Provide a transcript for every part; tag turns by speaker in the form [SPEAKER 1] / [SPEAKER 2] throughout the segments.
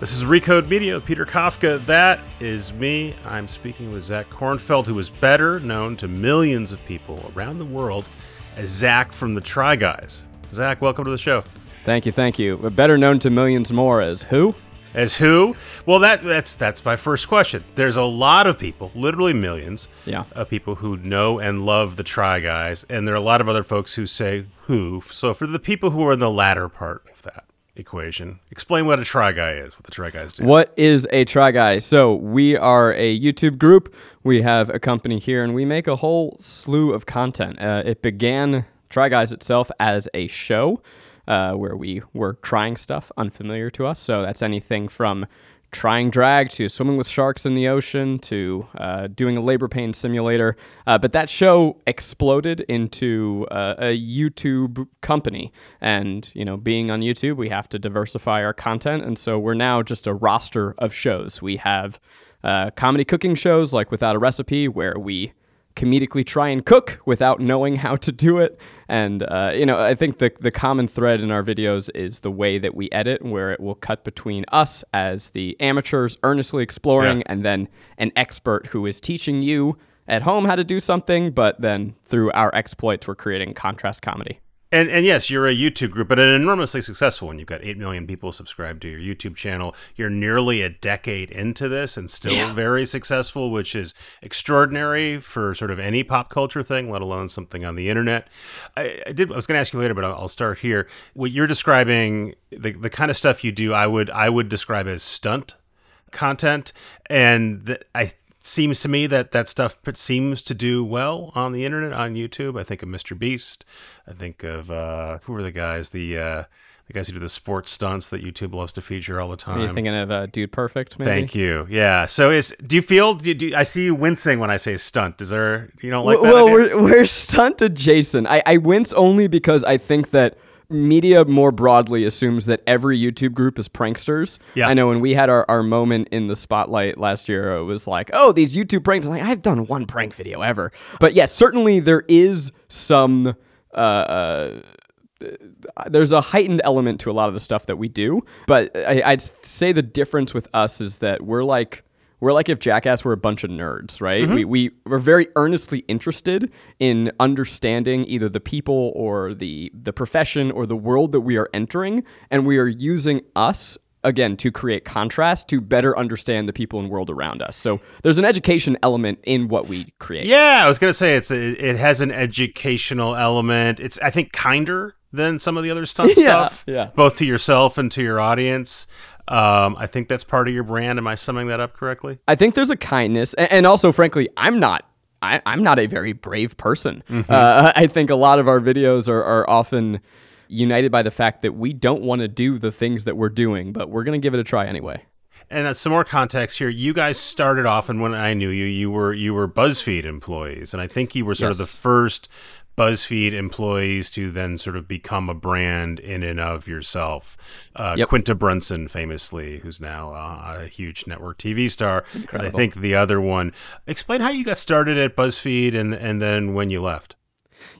[SPEAKER 1] This is Recode Media Peter Kafka. That is me. I'm speaking with Zach Kornfeld, who is better known to millions of people around the world as Zach from the Try Guys. Zach, welcome to the show.
[SPEAKER 2] Thank you, thank you. But better known to millions more as who?
[SPEAKER 1] As who? Well, that that's that's my first question. There's a lot of people, literally millions,
[SPEAKER 2] Yeah.
[SPEAKER 1] of people who know and love the Try Guys, and there are a lot of other folks who say who. So for the people who are in the latter part of that equation, explain what a Try Guy is, what the Try Guys do.
[SPEAKER 2] What is a Try Guy? So we are a YouTube group. We have a company here, and we make a whole slew of content. Uh, it began Try Guys itself as a show uh, where we were trying stuff unfamiliar to us. So that's anything from trying drag to swimming with sharks in the ocean to uh, doing a labor pain simulator. Uh, but that show exploded into uh, a YouTube company. And, you know, being on YouTube, we have to diversify our content. And so we're now just a roster of shows. We have uh, comedy cooking shows like Without a Recipe, where we comedically try and cook without knowing how to do it. And uh, you know, I think the the common thread in our videos is the way that we edit, where it will cut between us as the amateurs earnestly exploring,
[SPEAKER 1] Yeah.
[SPEAKER 2] and then an expert who is teaching you at home how to do something, but then through our exploits, we're creating contrast comedy.
[SPEAKER 1] And and yes, you're a YouTube group, but an enormously successful one. You've got eight million people subscribed to your YouTube channel. You're nearly a decade into this and still very successful, which is extraordinary for sort of any pop culture thing, let alone something on the internet. I, I did. I was going to ask you later, but I'll, I'll start here. What you're describing, the the kind of stuff you do, I would I would describe as stunt content, and th- I seems to me that that stuff seems to do well on the internet on YouTube. I think of Mr. Beast. I think of uh, who are the guys the uh, the guys who do the sports stunts that YouTube loves to feature all the time.
[SPEAKER 2] Are you thinking of uh, Dude Perfect? Maybe?
[SPEAKER 1] Thank you. Yeah. So is do you feel? Do you, do I see you wincing when I say stunt? Is there you don't like that?
[SPEAKER 2] well, we're, we're stunt adjacent. I, I wince only because I think that media more broadly assumes that every YouTube group is pranksters.
[SPEAKER 1] Yeah.
[SPEAKER 2] I know when we had our, our moment in the spotlight last year, it was like, oh, these YouTube pranks. I'm like, I've done one prank video ever. But yes, certainly there is some. Uh, uh, there's a heightened element to a lot of the stuff that we do, but I, I'd say the difference with us is that we're like we're like if Jackass were a bunch of nerds, right? Mm-hmm. We we we're very earnestly interested in understanding either the people or the the profession or the world that we are entering, and we are using us again to create contrast to better understand the people and world around us. So there's an education element in what we create.
[SPEAKER 1] Yeah, I was gonna say it's a, it has an educational element. It's I think kinder than some of the other stunt
[SPEAKER 2] Yeah,
[SPEAKER 1] stuff.
[SPEAKER 2] yeah.
[SPEAKER 1] Both to yourself and to your audience. Um, I think that's part of your brand. Am I summing that up correctly?
[SPEAKER 2] I think there's a kindness, and also, frankly, I'm not. I, I'm not a very brave person. Uh, I think a lot of our videos are, are often united by the fact that we don't want to do the things that we're doing, but we're going to give it a try anyway.
[SPEAKER 1] And uh, some more context here. You guys started off, and when I knew you, you were you were BuzzFeed employees, and I think you were sort of the first BuzzFeed employees to then sort of become a brand in and of yourself. Uh,
[SPEAKER 2] Yep.
[SPEAKER 1] Quinta Brunson, famously, who's now uh, a huge network TV star. I think the other one. Explain how you got started at BuzzFeed, and and then when you left.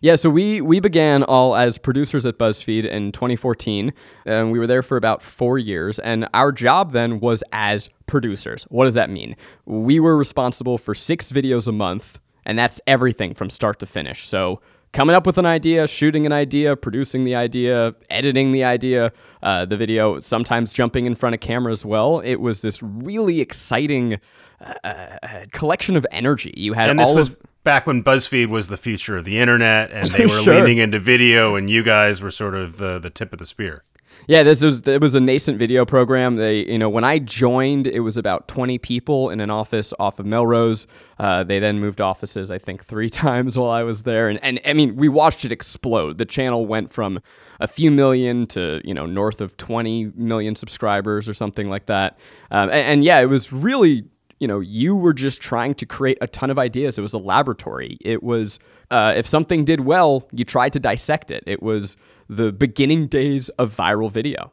[SPEAKER 2] Yeah, so we we began all as producers at BuzzFeed in 2014, and we were there for about four years. And our job then was as producers. What does that mean? We were responsible for six videos a month, and that's everything from start to finish. So coming up with an idea, shooting an idea, producing the idea, editing the idea, uh, the video, sometimes jumping in front of camera as well. It was this really exciting uh, uh, collection of energy. You had
[SPEAKER 1] And this
[SPEAKER 2] all
[SPEAKER 1] was
[SPEAKER 2] of
[SPEAKER 1] back when BuzzFeed was the future of the internet, and they were
[SPEAKER 2] Sure.
[SPEAKER 1] leaning into video, and you guys were sort of the the tip of the spear.
[SPEAKER 2] Yeah, this was it was a nascent video program. They, you know, when I joined, it was about 20 people in an office off of Melrose. Uh, they then moved offices, I think, three times while I was there, and and I mean, we watched it explode. The channel went from a few million to you know north of 20 million subscribers or something like that. Um, and, and yeah, it was really you know, you were just trying to create a ton of ideas. It was a laboratory. It was, uh, if something did well, you tried to dissect it. It was the beginning days of viral video.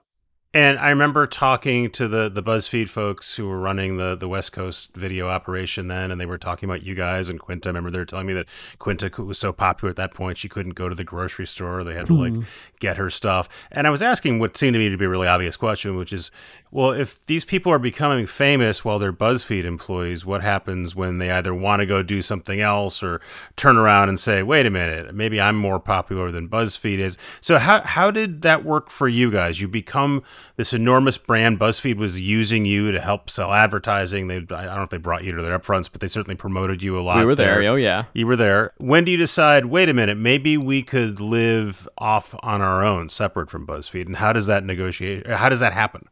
[SPEAKER 1] And I remember talking to the the BuzzFeed folks who were running the the West Coast video operation then, and they were talking about you guys and Quinta. I remember they were telling me that Quinta was so popular at that point she couldn't go to the grocery store; they had to like hmm. get her stuff. And I was asking what seemed to me to be a really obvious question, which is, well, if these people are becoming famous while they're BuzzFeed employees, what happens when they either want to go do something else or turn around and say, wait a minute, maybe I'm more popular than BuzzFeed is? So, how, how did that work for you guys? You become this enormous brand. BuzzFeed was using you to help sell advertising. They, I don't know if they brought you to their upfronts, but they certainly promoted you a lot.
[SPEAKER 2] We were there. there. Oh, yeah.
[SPEAKER 1] You were there. When do you decide, wait a minute, maybe we could live off on our own, separate from BuzzFeed? And how does that negotiate? How does that happen?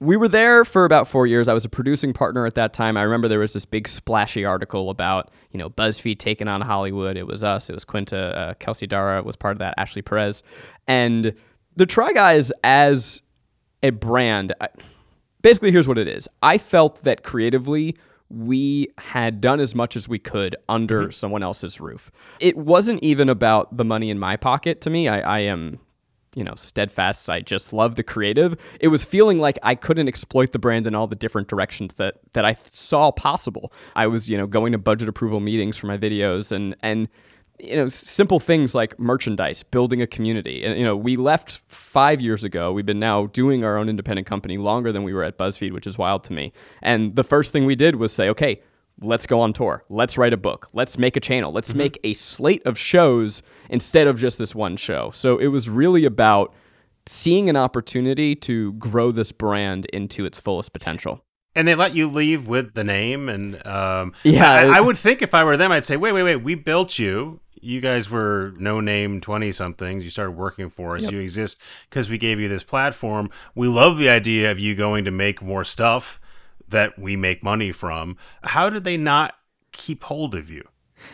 [SPEAKER 2] We were there for about four years. I was a producing partner at that time. I remember there was this big splashy article about, you know, BuzzFeed taking on Hollywood. It was us. It was Quinta. Uh, Kelsey Darragh was part of that. Ashley Perez. And the Try Guys as a brand, I, basically, here's what it is. I felt that creatively, we had done as much as we could under mm-hmm. someone else's roof. It wasn't even about the money in my pocket to me. I, I am you know, steadfast. I just love the creative. It was feeling like I couldn't exploit the brand in all the different directions that that I saw possible. I was, you know, going to budget approval meetings for my videos and and you know, simple things like merchandise, building a community. And you know, we left 5 years ago. We've been now doing our own independent company longer than we were at BuzzFeed, which is wild to me. And the first thing we did was say, "Okay, let's go on tour. Let's write a book. Let's make a channel. Let's mm-hmm. make a slate of shows instead of just this one show. So it was really about seeing an opportunity to grow this brand into its fullest potential.
[SPEAKER 1] And they let you leave with the name, and um, yeah, I, I, would think if I were them, I'd say, "Wait, wait, wait! We built you. You guys were no name twenty somethings. You started working for us. Yep. You exist because we gave you this platform. We love the idea of you going to make more stuff." That we make money from. How did they not keep hold of you?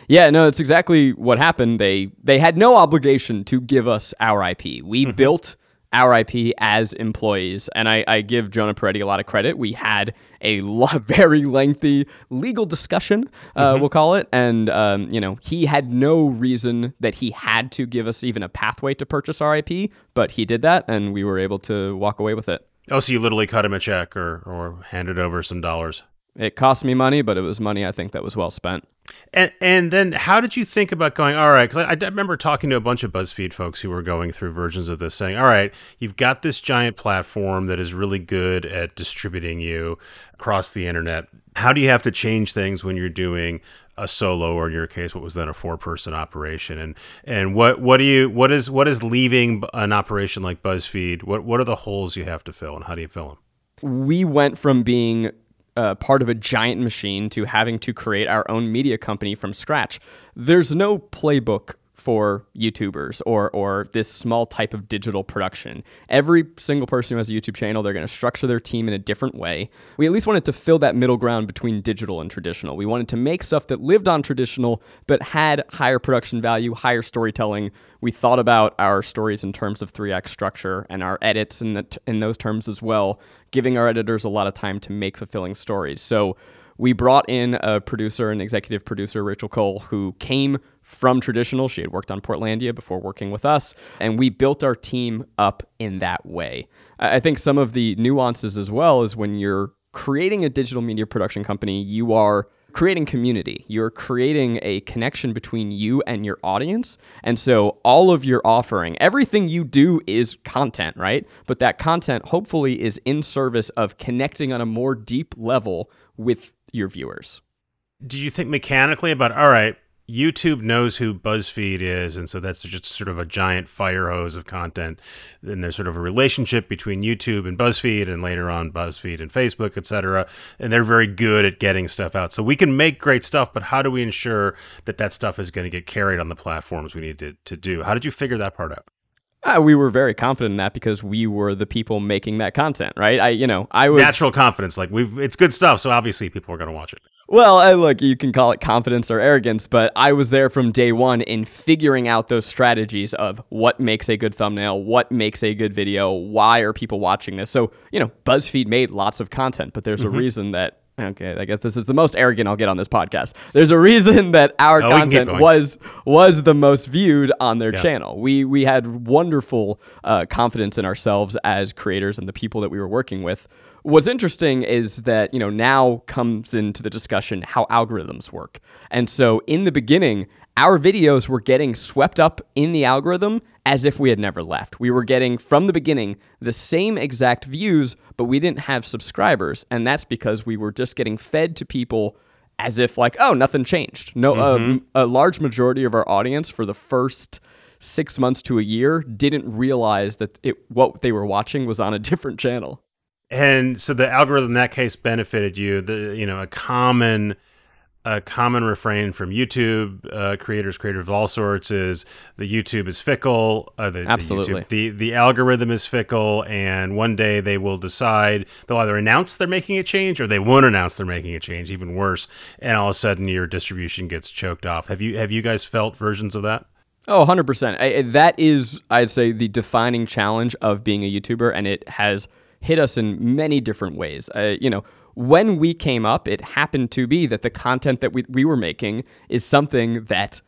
[SPEAKER 2] Yeah, no, it's exactly what happened. They they had no obligation to give us our IP. We mm-hmm. built our IP as employees, and I, I, give Jonah Peretti a lot of credit. We had a lot, very lengthy legal discussion, uh, mm-hmm. we'll call it, and um, you know he had no reason that he had to give us even a pathway to purchase our IP, but he did that, and we were able to walk away with it.
[SPEAKER 1] Oh, so you literally cut him a check or or handed over some dollars.
[SPEAKER 2] It cost me money, but it was money I think that was well spent.
[SPEAKER 1] And and then how did you think about going? All right, because I, I, remember talking to a bunch of BuzzFeed folks who were going through versions of this, saying, "All right, you've got this giant platform that is really good at distributing you across the internet. How do you have to change things when you're doing a solo or in your case what was then a four person operation? And and what what do you what is what is leaving an operation like BuzzFeed? What what are the holes you have to fill and how do you fill
[SPEAKER 2] them we went from being uh, part of a giant machine to having to create our own media company from scratch. There's no playbook for YouTubers or or this small type of digital production. Every single person who has a YouTube channel, they're going to structure their team in a different way. We at least wanted to fill that middle ground between digital and traditional. We wanted to make stuff that lived on traditional but had higher production value, higher storytelling. We thought about our stories in terms of 3-act structure and our edits in the, in those terms as well, giving our editors a lot of time to make fulfilling stories. So we brought in a producer, an executive producer, Rachel Cole, who came from traditional. She had worked on Portlandia before working with us, and we built our team up in that way. I think some of the nuances as well is when you're creating a digital media production company, you are creating community. You're creating a connection between you and your audience. And so all of your offering, everything you do is content, right? But that content hopefully is in service of connecting on a more deep level with your viewers.
[SPEAKER 1] Do you think mechanically about, all right, YouTube knows who BuzzFeed is, and so that's just sort of a giant fire hose of content. Then there's sort of a relationship between YouTube and BuzzFeed, and later on BuzzFeed and Facebook, etc. And they're very good at getting stuff out. So we can make great stuff, but how do we ensure that that stuff is going to get carried on the platforms we need to, to do? How did you figure that part out?
[SPEAKER 2] Uh, we were very confident in that because we were the people making that content, right? I, you know, I was
[SPEAKER 1] Natural confidence, like we've, it's good stuff. So obviously people are going to watch it.
[SPEAKER 2] Well, I, look, you can call it confidence or arrogance, but I was there from day one in figuring out those strategies of what makes a good thumbnail, what makes a good video, why are people watching this. So, you know, BuzzFeed made lots of content, but there's
[SPEAKER 1] Mm-hmm.
[SPEAKER 2] a reason that. Okay, I guess this is the most arrogant I'll get on this podcast. There's a reason that our
[SPEAKER 1] keep
[SPEAKER 2] content was was the most viewed on their
[SPEAKER 1] Yeah.
[SPEAKER 2] channel. We we had wonderful uh, confidence in ourselves as creators and the people that we were working with. What's interesting is that you know now comes into the discussion how algorithms work, and so in the beginning, our videos were getting swept up in the algorithm as if we had never left. We were getting from the beginning the same exact views, but we didn't have subscribers, and that's because we were just getting fed to people as if like oh nothing changed no um, a large majority of our audience for the first six months to a year didn't realize that it what they were watching was on a different channel
[SPEAKER 1] And so the algorithm in that case benefited you. The you know a common a common refrain from YouTube uh, creators, creators of all sorts, is the YouTube is fickle. Uh, the,
[SPEAKER 2] Absolutely.
[SPEAKER 1] The, YouTube, the the algorithm is fickle, and one day they will decide they'll either announce they're making a change or they won't announce they're making a change. Even worse, and all of a sudden your distribution gets choked off. Have you have you guys felt versions of that?
[SPEAKER 2] Oh, 100%. I, that is, I'd say, the defining challenge of being a YouTuber, and it has hit us in many different ways. Uh, you know, when we came up, it happened to be that the content that we, we were making is something that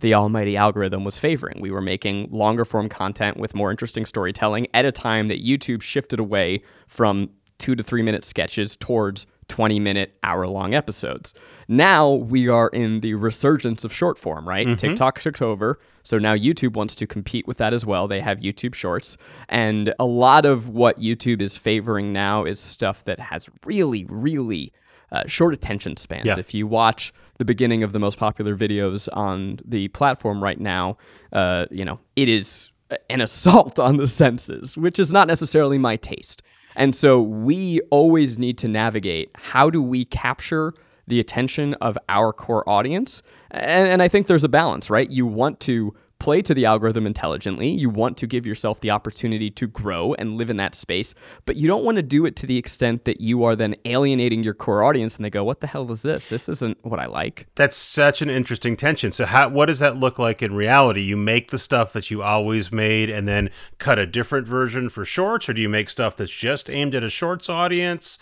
[SPEAKER 2] the almighty algorithm was favoring. We were making longer form content with more interesting storytelling at a time that YouTube shifted away from two to three minute sketches towards 20 minute, hour long episodes. Now we are in the resurgence of short form, right? TikTok took over. So now YouTube wants to compete with that as well. They have YouTube Shorts. And a lot of what YouTube is favoring now is stuff that has really, really uh, short attention spans.
[SPEAKER 1] Yeah.
[SPEAKER 2] If you watch the beginning of the most popular videos on the platform right now, uh, you know, it is an assault on the senses, which is not necessarily my taste. And so we always need to navigate how do we capture the attention of our core audience? And, and I think there's a balance, right? You want to play to the algorithm intelligently. You want to give yourself the opportunity to grow and live in that space, but you don't want to do it to the extent that you are then alienating your core audience and they go, What the hell is this? This isn't what I like.
[SPEAKER 1] That's such an interesting tension. So, how what does that look like in reality? You make the stuff that you always made, and then cut a different version for shorts, or do you make stuff that's just aimed at a shorts audience?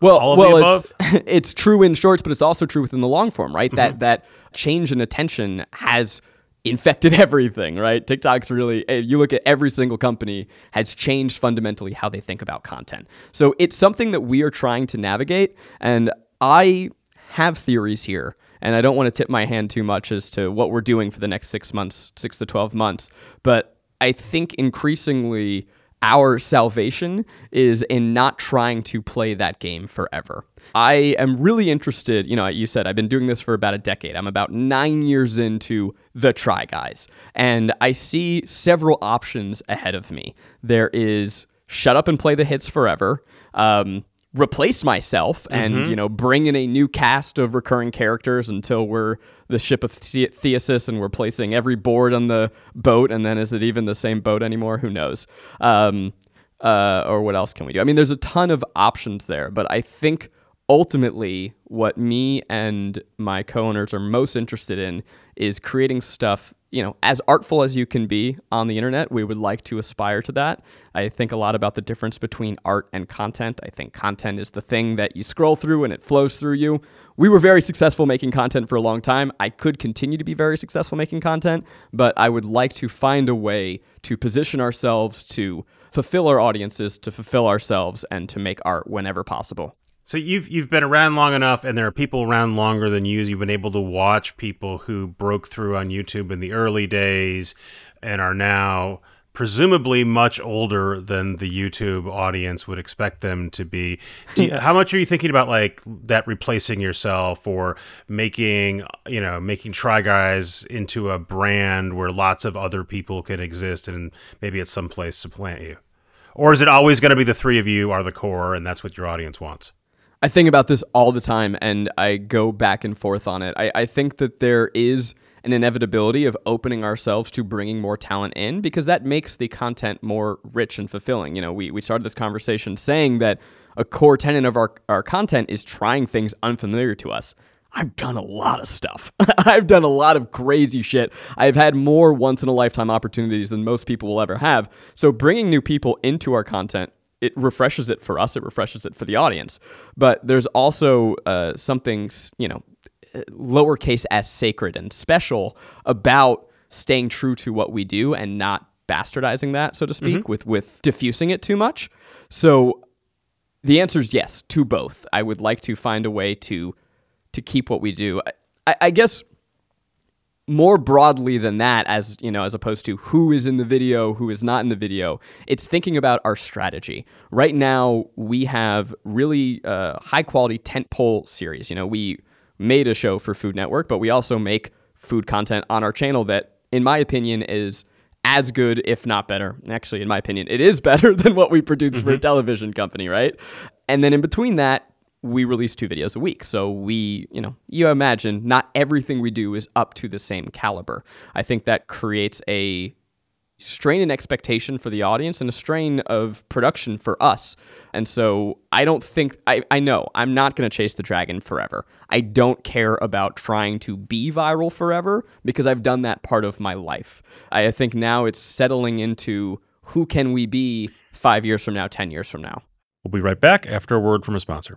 [SPEAKER 2] Well, well, it's it's true in shorts, but it's also true within the long form, right?
[SPEAKER 1] Mm-hmm.
[SPEAKER 2] That that change in attention has infected everything, right? TikTok's really eh, you look at every single company has changed fundamentally how they think about content. So it's something that we are trying to navigate and I have theories here and I don't want to tip my hand too much as to what we're doing for the next 6 months, 6 to 12 months, but I think increasingly our salvation is in not trying to play that game forever. I am really interested, you know, you said I've been doing this for about a decade. I'm about nine years into the Try Guys, and I see several options ahead of me. There is shut up and play the hits forever. Um, replace myself and you know bring in a new cast of recurring characters until we're the ship of the- Theseus and we're placing every board on the boat and then is it even the same boat anymore? Who knows? Um, uh, or what else can we do? I mean there's a ton of options there but i think ultimately what me and my co-owners are most interested in is creating stuff you know as artful as you can be on the internet we would like to aspire to that. I think a lot about the difference between art and content. I think content is the thing that you scroll through and it flows through you. We were very successful making content for a long time. I could continue to be very successful making content but i would like to find a way to position ourselves to fulfill our audiences to fulfill ourselves and to make art whenever possible
[SPEAKER 1] So you've you've been around long enough, and there are people around longer than you. You've been able to watch people who broke through on YouTube in the early days, and are now presumably much older than the YouTube audience would expect them to be. Do you, how much are you thinking about like that replacing yourself or making you know making Try Guys into a brand where lots of other people can exist and maybe at some place supplant you? Or is it always going to be the three of you are the core and that's what your audience wants?
[SPEAKER 2] I think about this all the time and I go back and forth on it. I, I think that there is an inevitability of opening ourselves to bringing more talent in because that makes the content more rich and fulfilling. You know, we, we started this conversation saying that a core tenet of our, our content is trying things unfamiliar to us. I've done a lot of stuff. I've done a lot of crazy shit. I've had more once in a lifetime opportunities than most people will ever have. So bringing new people into our content, it refreshes it for us. It refreshes it for the audience. But there's also uh, something, you know, lowercase as sacred and special about staying true to what we do and not bastardizing that, so to speak, mm-hmm. with with diffusing it too much. So the answer is yes to both. I would like to find a way to to keep what we do. I, I guess more broadly than that as you know as opposed to who is in the video who is not in the video it's thinking about our strategy right now we have really uh, high quality tentpole series you know we made a show for food network but we also make food content on our channel that in my opinion is as good if not better actually in my opinion it is better than what we produce mm-hmm. for a mm-hmm. television company right and then in between that we release two videos a week. So we, you know, you imagine not everything we do is up to the same caliber. I think that creates a strain and expectation for the audience and a strain of production for us. And so I don't think, I, I know I'm not going to chase the dragon forever. I don't care about trying to be viral forever because I've done that part of my life. I think now it's settling into who can we be five years from now, 10 years from now.
[SPEAKER 1] We'll be right back after a word from a sponsor.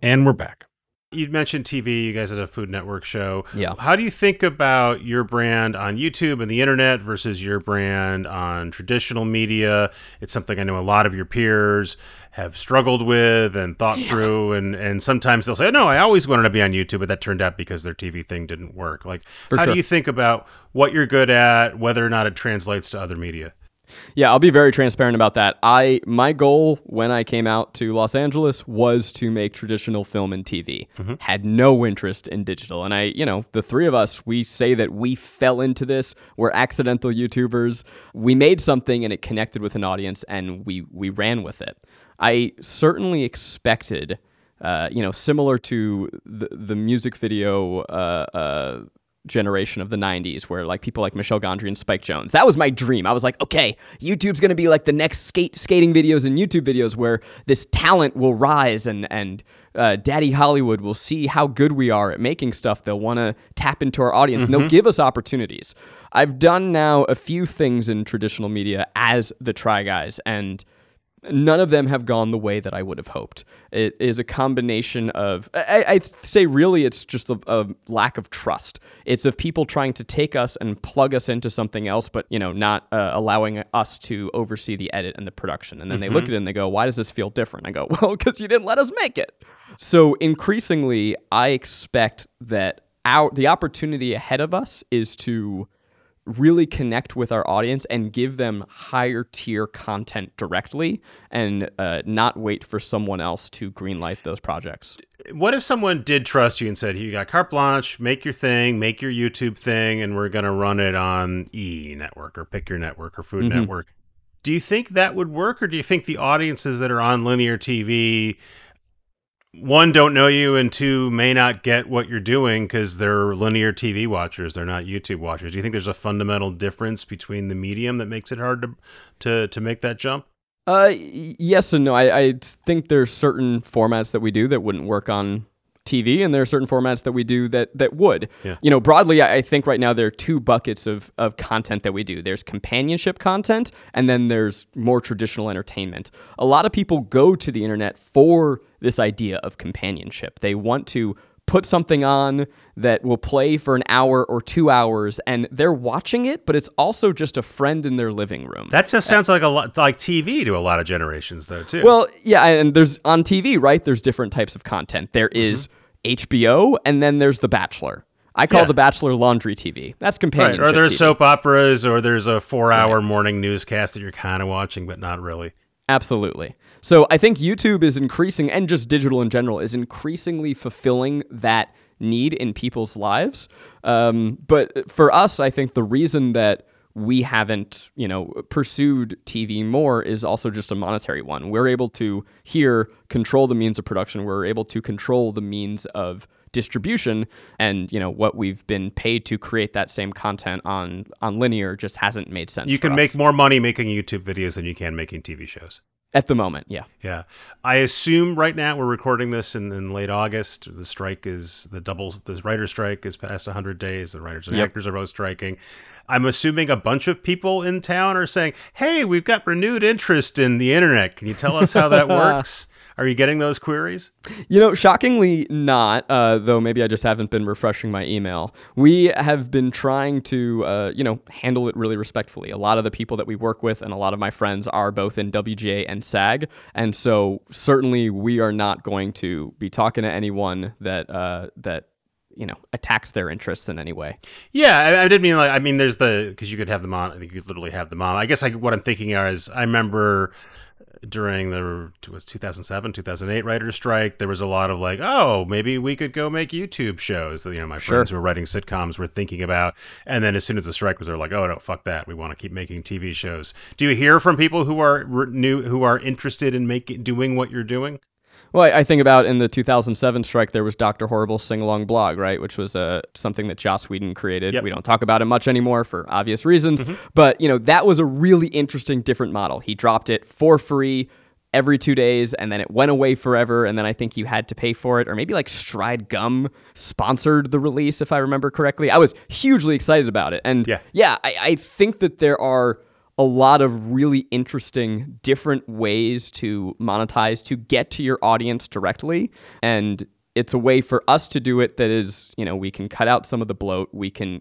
[SPEAKER 1] And we're back. You mentioned TV. You guys had a Food Network show.
[SPEAKER 2] Yeah.
[SPEAKER 1] How do you think about your brand on YouTube and the internet versus your brand on traditional media? It's something I know a lot of your peers have struggled with and thought yeah. through, and and sometimes they'll say, "No, I always wanted to be on YouTube," but that turned out because their TV thing didn't work. Like, For how sure. do you think about what you're good at, whether or not it translates to other media?
[SPEAKER 2] Yeah, I'll be very transparent about that. I my goal when I came out to Los Angeles was to make traditional film and TV. Mm-hmm. Had no interest in digital. And I, you know, the three of us, we say that we fell into this. We're accidental YouTubers. We made something and it connected with an audience and we we ran with it. I certainly expected uh, you know, similar to the the music video uh, uh, generation of the 90s where like people like Michel Gondry and Spike Jonze. That was my dream. I was like, okay, YouTube's going to be like the next skate skating videos and YouTube videos where this talent will rise and and uh, Daddy Hollywood will see how good we are at making stuff. They'll want to tap into our audience mm-hmm. and they'll mm-hmm. give us opportunities. I've done now a few things in traditional media as the Try Guys and none of them have gone the way that I would have hoped. It is a combination of, I, I say, really, it's just a, a, lack of trust. It's of people trying to take us and plug us into something else, but you know, not uh, allowing us to oversee the edit and the production. And then mm-hmm. they look mm-hmm. at it and they go, "Why does this feel different?" I go, "Well, because you didn't let us make it." So increasingly, I expect that our the opportunity ahead of us is to really connect with our audience and give them higher tier content directly and uh, not wait for someone else to greenlight those projects.
[SPEAKER 1] What if someone did trust you and said, You got carte blanche, make your thing, make your YouTube thing, and we're going to run it on E Network or Pick Your Network or Food mm-hmm. Network? Do you think that would work, or do you think the audiences that are on linear TV one don't know you and two may not get what you're doing because they're linear tv watchers they're not youtube watchers. Do you think there's a fundamental difference between the medium that makes it hard to to, to make that jump?
[SPEAKER 2] Uh yes and no. I, I think there's certain formats that we do that wouldn't work on TV, and there are certain formats that we do that that would. Yeah. You know, broadly, I think right now there are two buckets of of content that we do. There's companionship content, and then there's more traditional entertainment. A lot of people go to the internet for this idea of companionship. They want to put something on that will play for an hour or two hours and they're watching it but it's also just a friend in their living room
[SPEAKER 1] that just sounds like a lot like tv to a lot of generations though too
[SPEAKER 2] well yeah and there's on tv right there's different types of content There is mm-hmm. HBO, and then there's The Bachelor. I call
[SPEAKER 1] Yeah.
[SPEAKER 2] The Bachelor laundry TV. That's
[SPEAKER 1] Right.
[SPEAKER 2] companionship.
[SPEAKER 1] Or there's
[SPEAKER 2] TV.
[SPEAKER 1] soap operas, or there's a four-hour morning newscast that you're kind of watching, but not really.
[SPEAKER 2] Absolutely. So I think YouTube is increasing, and just digital in general, is increasingly fulfilling that need in people's lives. Um, but for us, I think the reason that we haven't, you know, pursued TV more is also just a monetary one. We're able to here control the means of production. We're able to control the means of distribution and you know what we've been paid to create that same content on on linear just hasn't made sense
[SPEAKER 1] You can
[SPEAKER 2] us.
[SPEAKER 1] make more money making YouTube videos than you can making TV shows.
[SPEAKER 2] At the moment yeah
[SPEAKER 1] Yeah. I assume right now we're recording this in, in late August. The strike is the doubles, the writer's strike is past 100 days. The writers and
[SPEAKER 2] Yep.
[SPEAKER 1] actors are both striking. I'm assuming a bunch of people in town are saying, Hey, we've got renewed interest in the internet. Can you tell us how that works? Are you getting those queries?
[SPEAKER 2] You know, shockingly not, uh, though maybe I just haven't been refreshing my email. We have been trying to, uh, you know, handle it really respectfully. A lot of the people that we work with and a lot of my friends are both in WGA and SAG. And so certainly we are not going to be talking to anyone that, uh, that, you know, attacks their interests in any way.
[SPEAKER 1] Yeah, I, I did mean like I mean, there's the because you could have them on. I think you could literally have them on. I guess like what I'm thinking is I remember during the was 2007 2008 writer's strike there was a lot of like oh maybe we could go make youtube shows. That you know my friends who were writing sitcoms were thinking about and then as soon as the strike was they're like oh no fuck that. We want to keep making tv shows. Do you hear from people who are re- new who are interested in making doing what you're doing
[SPEAKER 2] Well, I think about in the 2007 strike, there was Dr. Horrible's sing along blog, right? Which was uh, something that Joss Whedon created.
[SPEAKER 1] Yep.
[SPEAKER 2] We don't talk about it much anymore for obvious reasons. But, you know, that was a really interesting, different model. He dropped it for free every two days and then it went away forever. And then I think you had to pay for it. Or maybe like Stride Gum sponsored the release, if I remember correctly. I was hugely excited about it. And
[SPEAKER 1] Yeah.
[SPEAKER 2] yeah, I, I think that there are a lot of really interesting different ways to monetize to get to your audience directly. And it's a way for us to do it that is you know we can cut out some of the bloat we can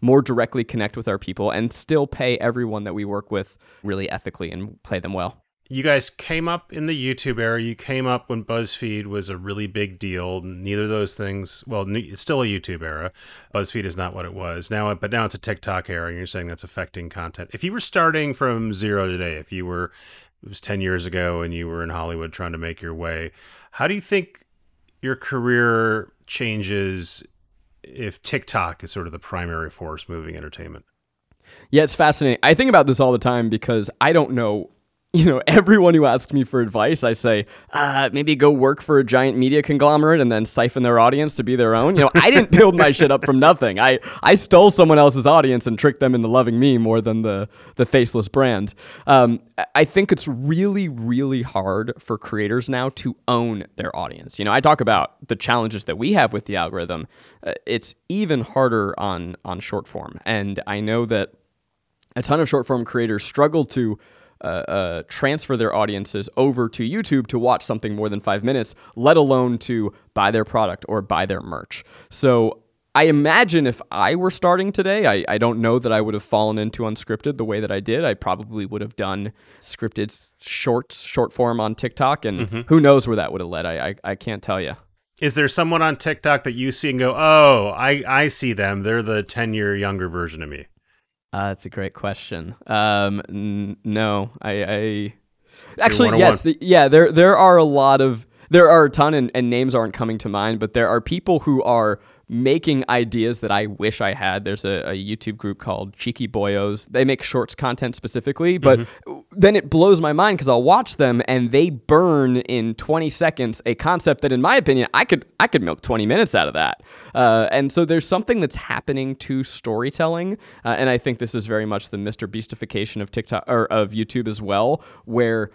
[SPEAKER 2] more directly connect with our people and still pay everyone that we work with really ethically and pay them well
[SPEAKER 1] you guys came up in the YouTube era. You came up when BuzzFeed was a really big deal. Neither of those things. Well, it's still a YouTube era. BuzzFeed is not what it was now, but now it's a TikTok era. And you're saying that's affecting content. If you were starting from zero today, if you were it was ten years ago and you were in Hollywood trying to make your way, how do you think your career changes if TikTok is sort of the primary force moving entertainment?
[SPEAKER 2] Yeah, it's fascinating. I think about this all the time because I don't know. You know, everyone who asks me for advice, I say, uh, maybe go work for a giant media conglomerate and then siphon their audience to be their own. You know, I didn't build my shit up from nothing. I, I stole someone else's audience and tricked them into loving me more than the, the faceless brand. Um, I- think it's really, really hard for creators now to own their audience. You know, I talk about the challenges that we have with the algorithm. Uh, it's even harder on on short form, and I know that a ton of short form creators struggle to uh, uh, transfer their audiences over to YouTube to watch something more than five minutes, let alone to buy their product or buy their merch. So I imagine if I were starting today, I, I don't know that I would have fallen into unscripted the way that I did. I probably would have done scripted shorts, short form on TikTok, and who knows where that would have led. I, I, I can't tell you.
[SPEAKER 1] Is there someone on TikTok that you see and go, "Oh, I I see them. They're the ten year younger version of me."
[SPEAKER 2] Uh, that's a great question. Um, n- no, I, I actually yes, the, yeah. There there are a lot of there are a ton, and, and names aren't coming to mind, but there are people who are making ideas that I wish I had. There's a, a YouTube group called Cheeky Boyos. They make shorts content specifically, but then it blows my mind because I'll watch them and they burn in 20 seconds a concept that, in my opinion, I could I could milk 20 minutes out of that. Uh, and so there's something that's happening to storytelling, uh, and I think this is very much the Mr. Beastification of TikTok or of YouTube as well, where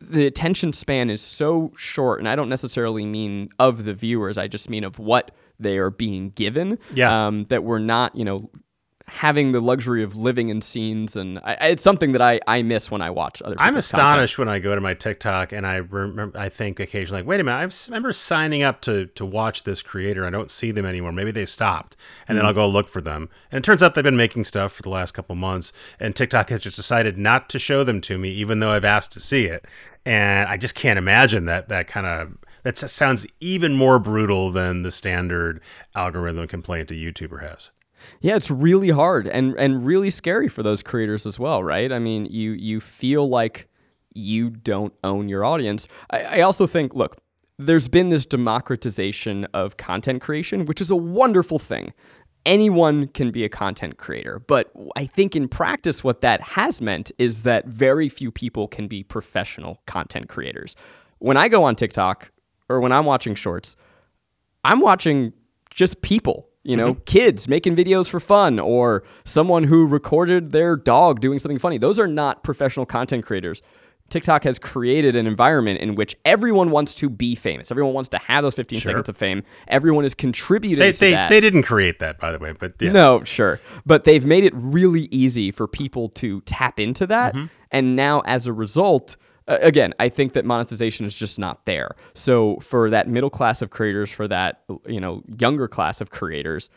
[SPEAKER 2] the attention span is so short, and I don't necessarily mean of the viewers. I just mean of what they are being given.
[SPEAKER 1] Yeah.
[SPEAKER 2] Um, that we're not, you know, having the luxury of living in scenes, and I, it's something that I, I miss when I watch other.
[SPEAKER 1] I'm
[SPEAKER 2] people's content.
[SPEAKER 1] astonished when I go to my TikTok and I remember. I think occasionally, like, wait a minute, I remember signing up to to watch this creator. I don't see them anymore. Maybe they stopped, and
[SPEAKER 2] Hmm.
[SPEAKER 1] then I'll go look for them. And it turns out they've been making stuff for the last couple months, and TikTok has just decided not to show them to me, even though I've asked to see it. And I just can't imagine that that kind of that sounds even more brutal than the standard algorithm complaint a YouTuber has.
[SPEAKER 2] Yeah, it's really hard and and really scary for those creators as well, right? I mean, you you feel like you don't own your audience. I, I also think, look, there's been this democratization of content creation, which is a wonderful thing. Anyone can be a content creator, but I think in practice, what that has meant is that very few people can be professional content creators. When I go on TikTok or when I'm watching shorts, I'm watching just people you know, mm-hmm. kids making videos for fun or someone who recorded their dog doing something funny. Those are not professional content creators. TikTok has created an environment in which everyone wants to be famous. Everyone wants to have those 15 sure. seconds of fame. Everyone is contributing
[SPEAKER 1] they,
[SPEAKER 2] to
[SPEAKER 1] they,
[SPEAKER 2] that.
[SPEAKER 1] They didn't create that, by the way, but yes.
[SPEAKER 2] no, sure. But they've made it really easy for people to tap into that. Mm-hmm. And now, as a result, again, I think that monetization is just not there. So for that middle class of creators, for that you know younger class of creators,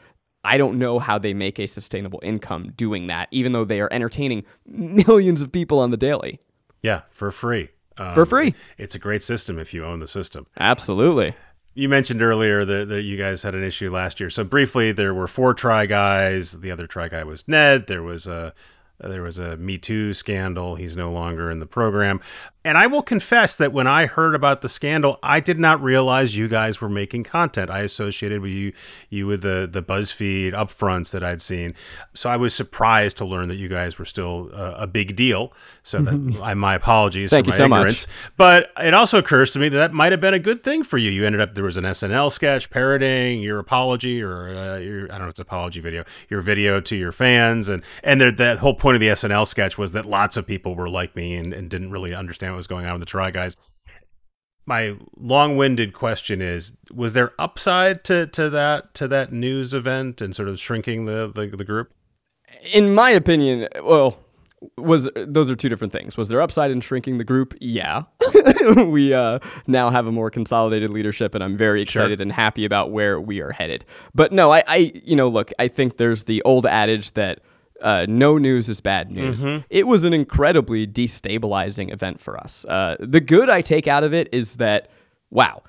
[SPEAKER 2] I don't know how they make a sustainable income doing that, even though they are entertaining millions of people on the daily.
[SPEAKER 1] Yeah, for free.
[SPEAKER 2] Um, for free.
[SPEAKER 1] It's a great system if you own the system.
[SPEAKER 2] Absolutely.
[SPEAKER 1] You mentioned earlier that, that you guys had an issue last year. So briefly, there were four try guys. The other try guy was Ned. There was a there was a Me Too scandal. He's no longer in the program. And I will confess that when I heard about the scandal, I did not realize you guys were making content. I associated with you you with the the BuzzFeed upfronts that I'd seen. So I was surprised to learn that you guys were still uh, a big deal. So that I my apologies
[SPEAKER 2] Thank
[SPEAKER 1] for
[SPEAKER 2] my
[SPEAKER 1] so
[SPEAKER 2] ignorance.
[SPEAKER 1] Much. But it also occurs to me that that might have been a good thing for you. You ended up there was an SNL sketch parodying your apology or uh, your I don't know it's apology video, your video to your fans and and there, that whole point of the SNL sketch was that lots of people were like me and, and didn't really understand what was going on with the Try Guys. My long-winded question is: Was there upside to, to that to that news event and sort of shrinking the, the, the group?
[SPEAKER 2] In my opinion, well, was those are two different things. Was there upside in shrinking the group? Yeah, we uh, now have a more consolidated leadership, and I'm very excited sure. and happy about where we are headed. But no, I, I, you know, look, I think there's the old adage that uh, no news is bad news. Mm-hmm. It was an incredibly destabilizing event for us. Uh, the good I take out of it is that, wow,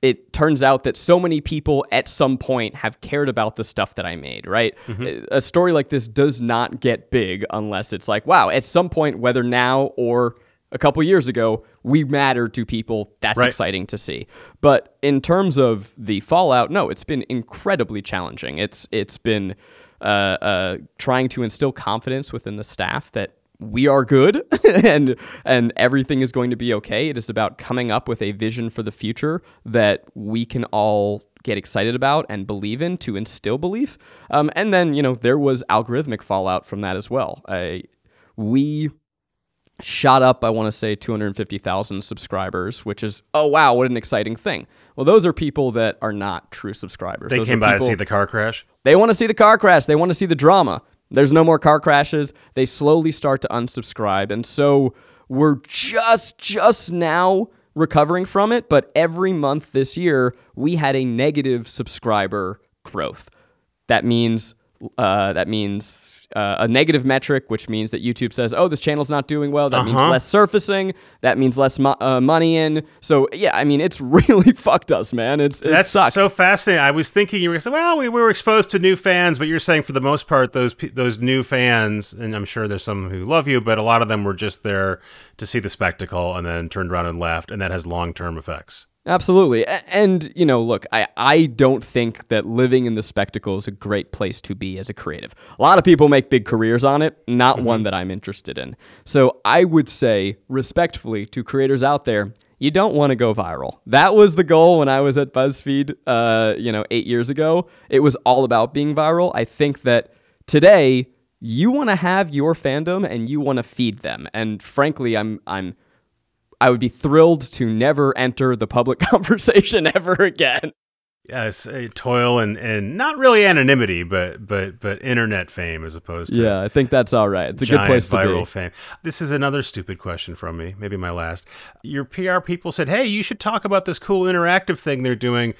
[SPEAKER 2] it turns out that so many people at some point have cared about the stuff that I made, right? Mm-hmm. A story like this does not get big unless it's like, wow, at some point, whether now or a couple years ago, we matter to people. That's right. exciting to see. But in terms of the fallout, no, it's been incredibly challenging. It's it's been uh, uh, trying to instill confidence within the staff that we are good and and everything is going to be okay. It is about coming up with a vision for the future that we can all get excited about and believe in to instill belief. Um, and then you know there was algorithmic fallout from that as well. I, we shot up, I want to say 250,000 subscribers, which is, oh, wow, what an exciting thing. Well, those are people that are not true subscribers.
[SPEAKER 1] They
[SPEAKER 2] those
[SPEAKER 1] came by to see the car crash?
[SPEAKER 2] They want to see the car crash. They want to see the drama. There's no more car crashes. They slowly start to unsubscribe. And so we're just, just now recovering from it. But every month this year, we had a negative subscriber growth. That means, uh, that means uh, a negative metric, which means that YouTube says, "Oh, this channel's not doing well." That uh-huh. means less surfacing. That means less mo- uh, money in. So yeah, I mean, it's really fucked us, man. It's it
[SPEAKER 1] that's
[SPEAKER 2] sucked.
[SPEAKER 1] so fascinating. I was thinking you were saying, "Well, we, we were exposed to new fans," but you're saying for the most part, those those new fans, and I'm sure there's some who love you, but a lot of them were just there to see the spectacle and then turned around and left, and that has long term effects.
[SPEAKER 2] Absolutely. And, you know, look, I, I don't think that living in the spectacle is a great place to be as a creative. A lot of people make big careers on it, not mm-hmm. one that I'm interested in. So I would say, respectfully, to creators out there, you don't want to go viral. That was the goal when I was at BuzzFeed, uh, you know, eight years ago. It was all about being viral. I think that today, you want to have your fandom and you want to feed them. And frankly, I'm, I'm, I would be thrilled to never enter the public conversation ever again.
[SPEAKER 1] Yes, a toil and, and not really anonymity, but but but internet fame as opposed to
[SPEAKER 2] yeah. I think that's all right. It's a good place to
[SPEAKER 1] viral
[SPEAKER 2] be.
[SPEAKER 1] fame. This is another stupid question from me, maybe my last. Your PR people said, "Hey, you should talk about this cool interactive thing they're doing."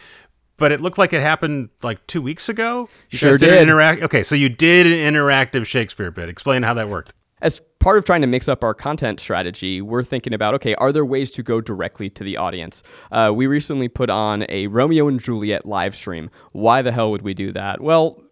[SPEAKER 1] But it looked like it happened like two weeks ago.
[SPEAKER 2] You sure did.
[SPEAKER 1] Interact- okay, so you did an interactive Shakespeare bit. Explain how that worked.
[SPEAKER 2] As part of trying to mix up our content strategy, we're thinking about okay, are there ways to go directly to the audience? Uh, we recently put on a Romeo and Juliet live stream. Why the hell would we do that? Well,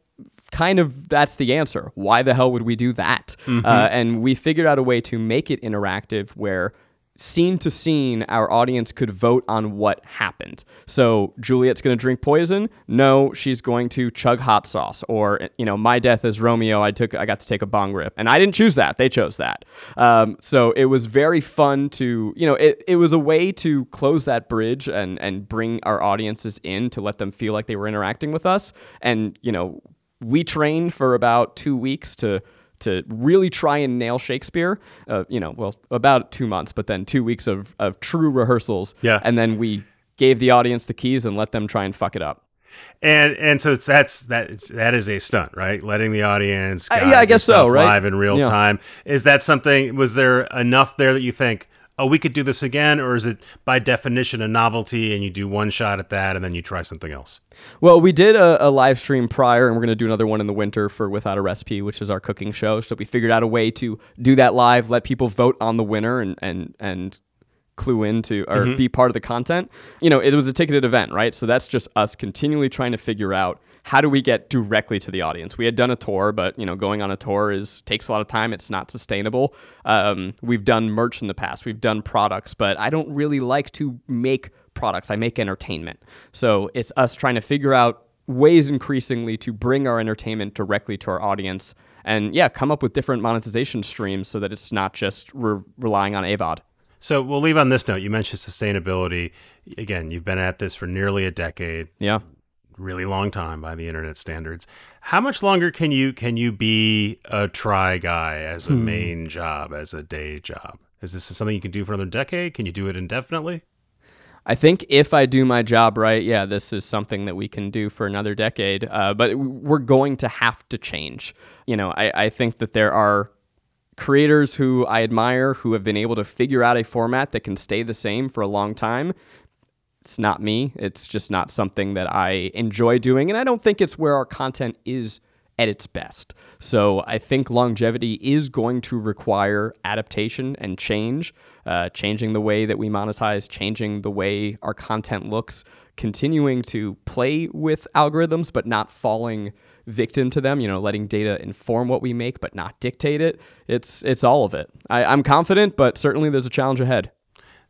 [SPEAKER 2] kind of that's the answer. Why the hell would we do that? Mm-hmm. Uh, and we figured out a way to make it interactive where scene to scene, our audience could vote on what happened. So Juliet's going to drink poison. No, she's going to chug hot sauce. Or you know, my death as Romeo. I took, I got to take a bong rip, and I didn't choose that. They chose that. Um, so it was very fun to, you know, it, it was a way to close that bridge and and bring our audiences in to let them feel like they were interacting with us. And you know, we trained for about two weeks to to really try and nail Shakespeare. Uh, you know, well, about two months, but then two weeks of of true rehearsals.
[SPEAKER 1] Yeah,
[SPEAKER 2] and then we gave the audience the keys and let them try and fuck it up.
[SPEAKER 1] And and so it's that's that it's, that is a stunt, right? Letting the audience,
[SPEAKER 2] uh, yeah, I guess so, right?
[SPEAKER 1] Live in real
[SPEAKER 2] yeah.
[SPEAKER 1] time. Is that something? Was there enough there that you think? Oh, we could do this again? Or is it by definition a novelty and you do one shot at that and then you try something else?
[SPEAKER 2] Well, we did a, a live stream prior and we're going to do another one in the winter for Without a Recipe, which is our cooking show. So we figured out a way to do that live, let people vote on the winner and, and, and clue into or mm-hmm. be part of the content. You know, it was a ticketed event, right? So that's just us continually trying to figure out how do we get directly to the audience? We had done a tour, but you know, going on a tour is takes a lot of time. It's not sustainable. Um, we've done merch in the past. We've done products, but I don't really like to make products. I make entertainment. So it's us trying to figure out ways increasingly to bring our entertainment directly to our audience and yeah, come up with different monetization streams so that it's not just re- relying on AVOD.
[SPEAKER 1] So we'll leave on this note. You mentioned sustainability. Again, you've been at this for nearly a decade.
[SPEAKER 2] Yeah
[SPEAKER 1] really long time by the internet standards. How much longer can you can you be a try guy as a hmm. main job, as a day job? Is this something you can do for another decade? Can you do it indefinitely?
[SPEAKER 2] I think if I do my job right, yeah, this is something that we can do for another decade. Uh, but we're going to have to change. You know, I, I think that there are creators who I admire who have been able to figure out a format that can stay the same for a long time it's not me. It's just not something that I enjoy doing. And I don't think it's where our content is at its best. So I think longevity is going to require adaptation and change, uh, changing the way that we monetize, changing the way our content looks, continuing to play with algorithms, but not falling victim to them, you know, letting data inform what we make, but not dictate it. It's, it's all of it. I, I'm confident, but certainly there's a challenge ahead.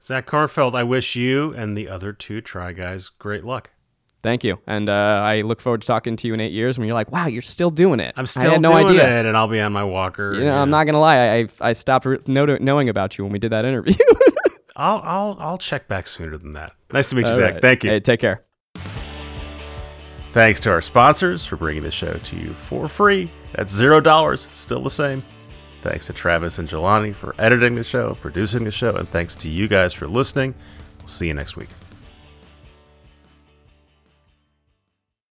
[SPEAKER 1] Zach Kornfeld, I wish you and the other two Try Guys great luck.
[SPEAKER 2] Thank you, and uh, I look forward to talking to you in eight years when you're like, "Wow, you're still doing it."
[SPEAKER 1] I'm still I had no doing idea. it, and I'll be on my walker.
[SPEAKER 2] You know, yeah. I'm not gonna lie. I I stopped knowing about you when we did that interview.
[SPEAKER 1] I'll I'll I'll check back sooner than that. Nice to meet you, All Zach. Right. Thank you.
[SPEAKER 2] Hey, take care.
[SPEAKER 1] Thanks to our sponsors for bringing the show to you for free. That's zero dollars. Still the same. Thanks to Travis and Jelani for editing the show, producing the show, and thanks to you guys for listening. We'll see you next week.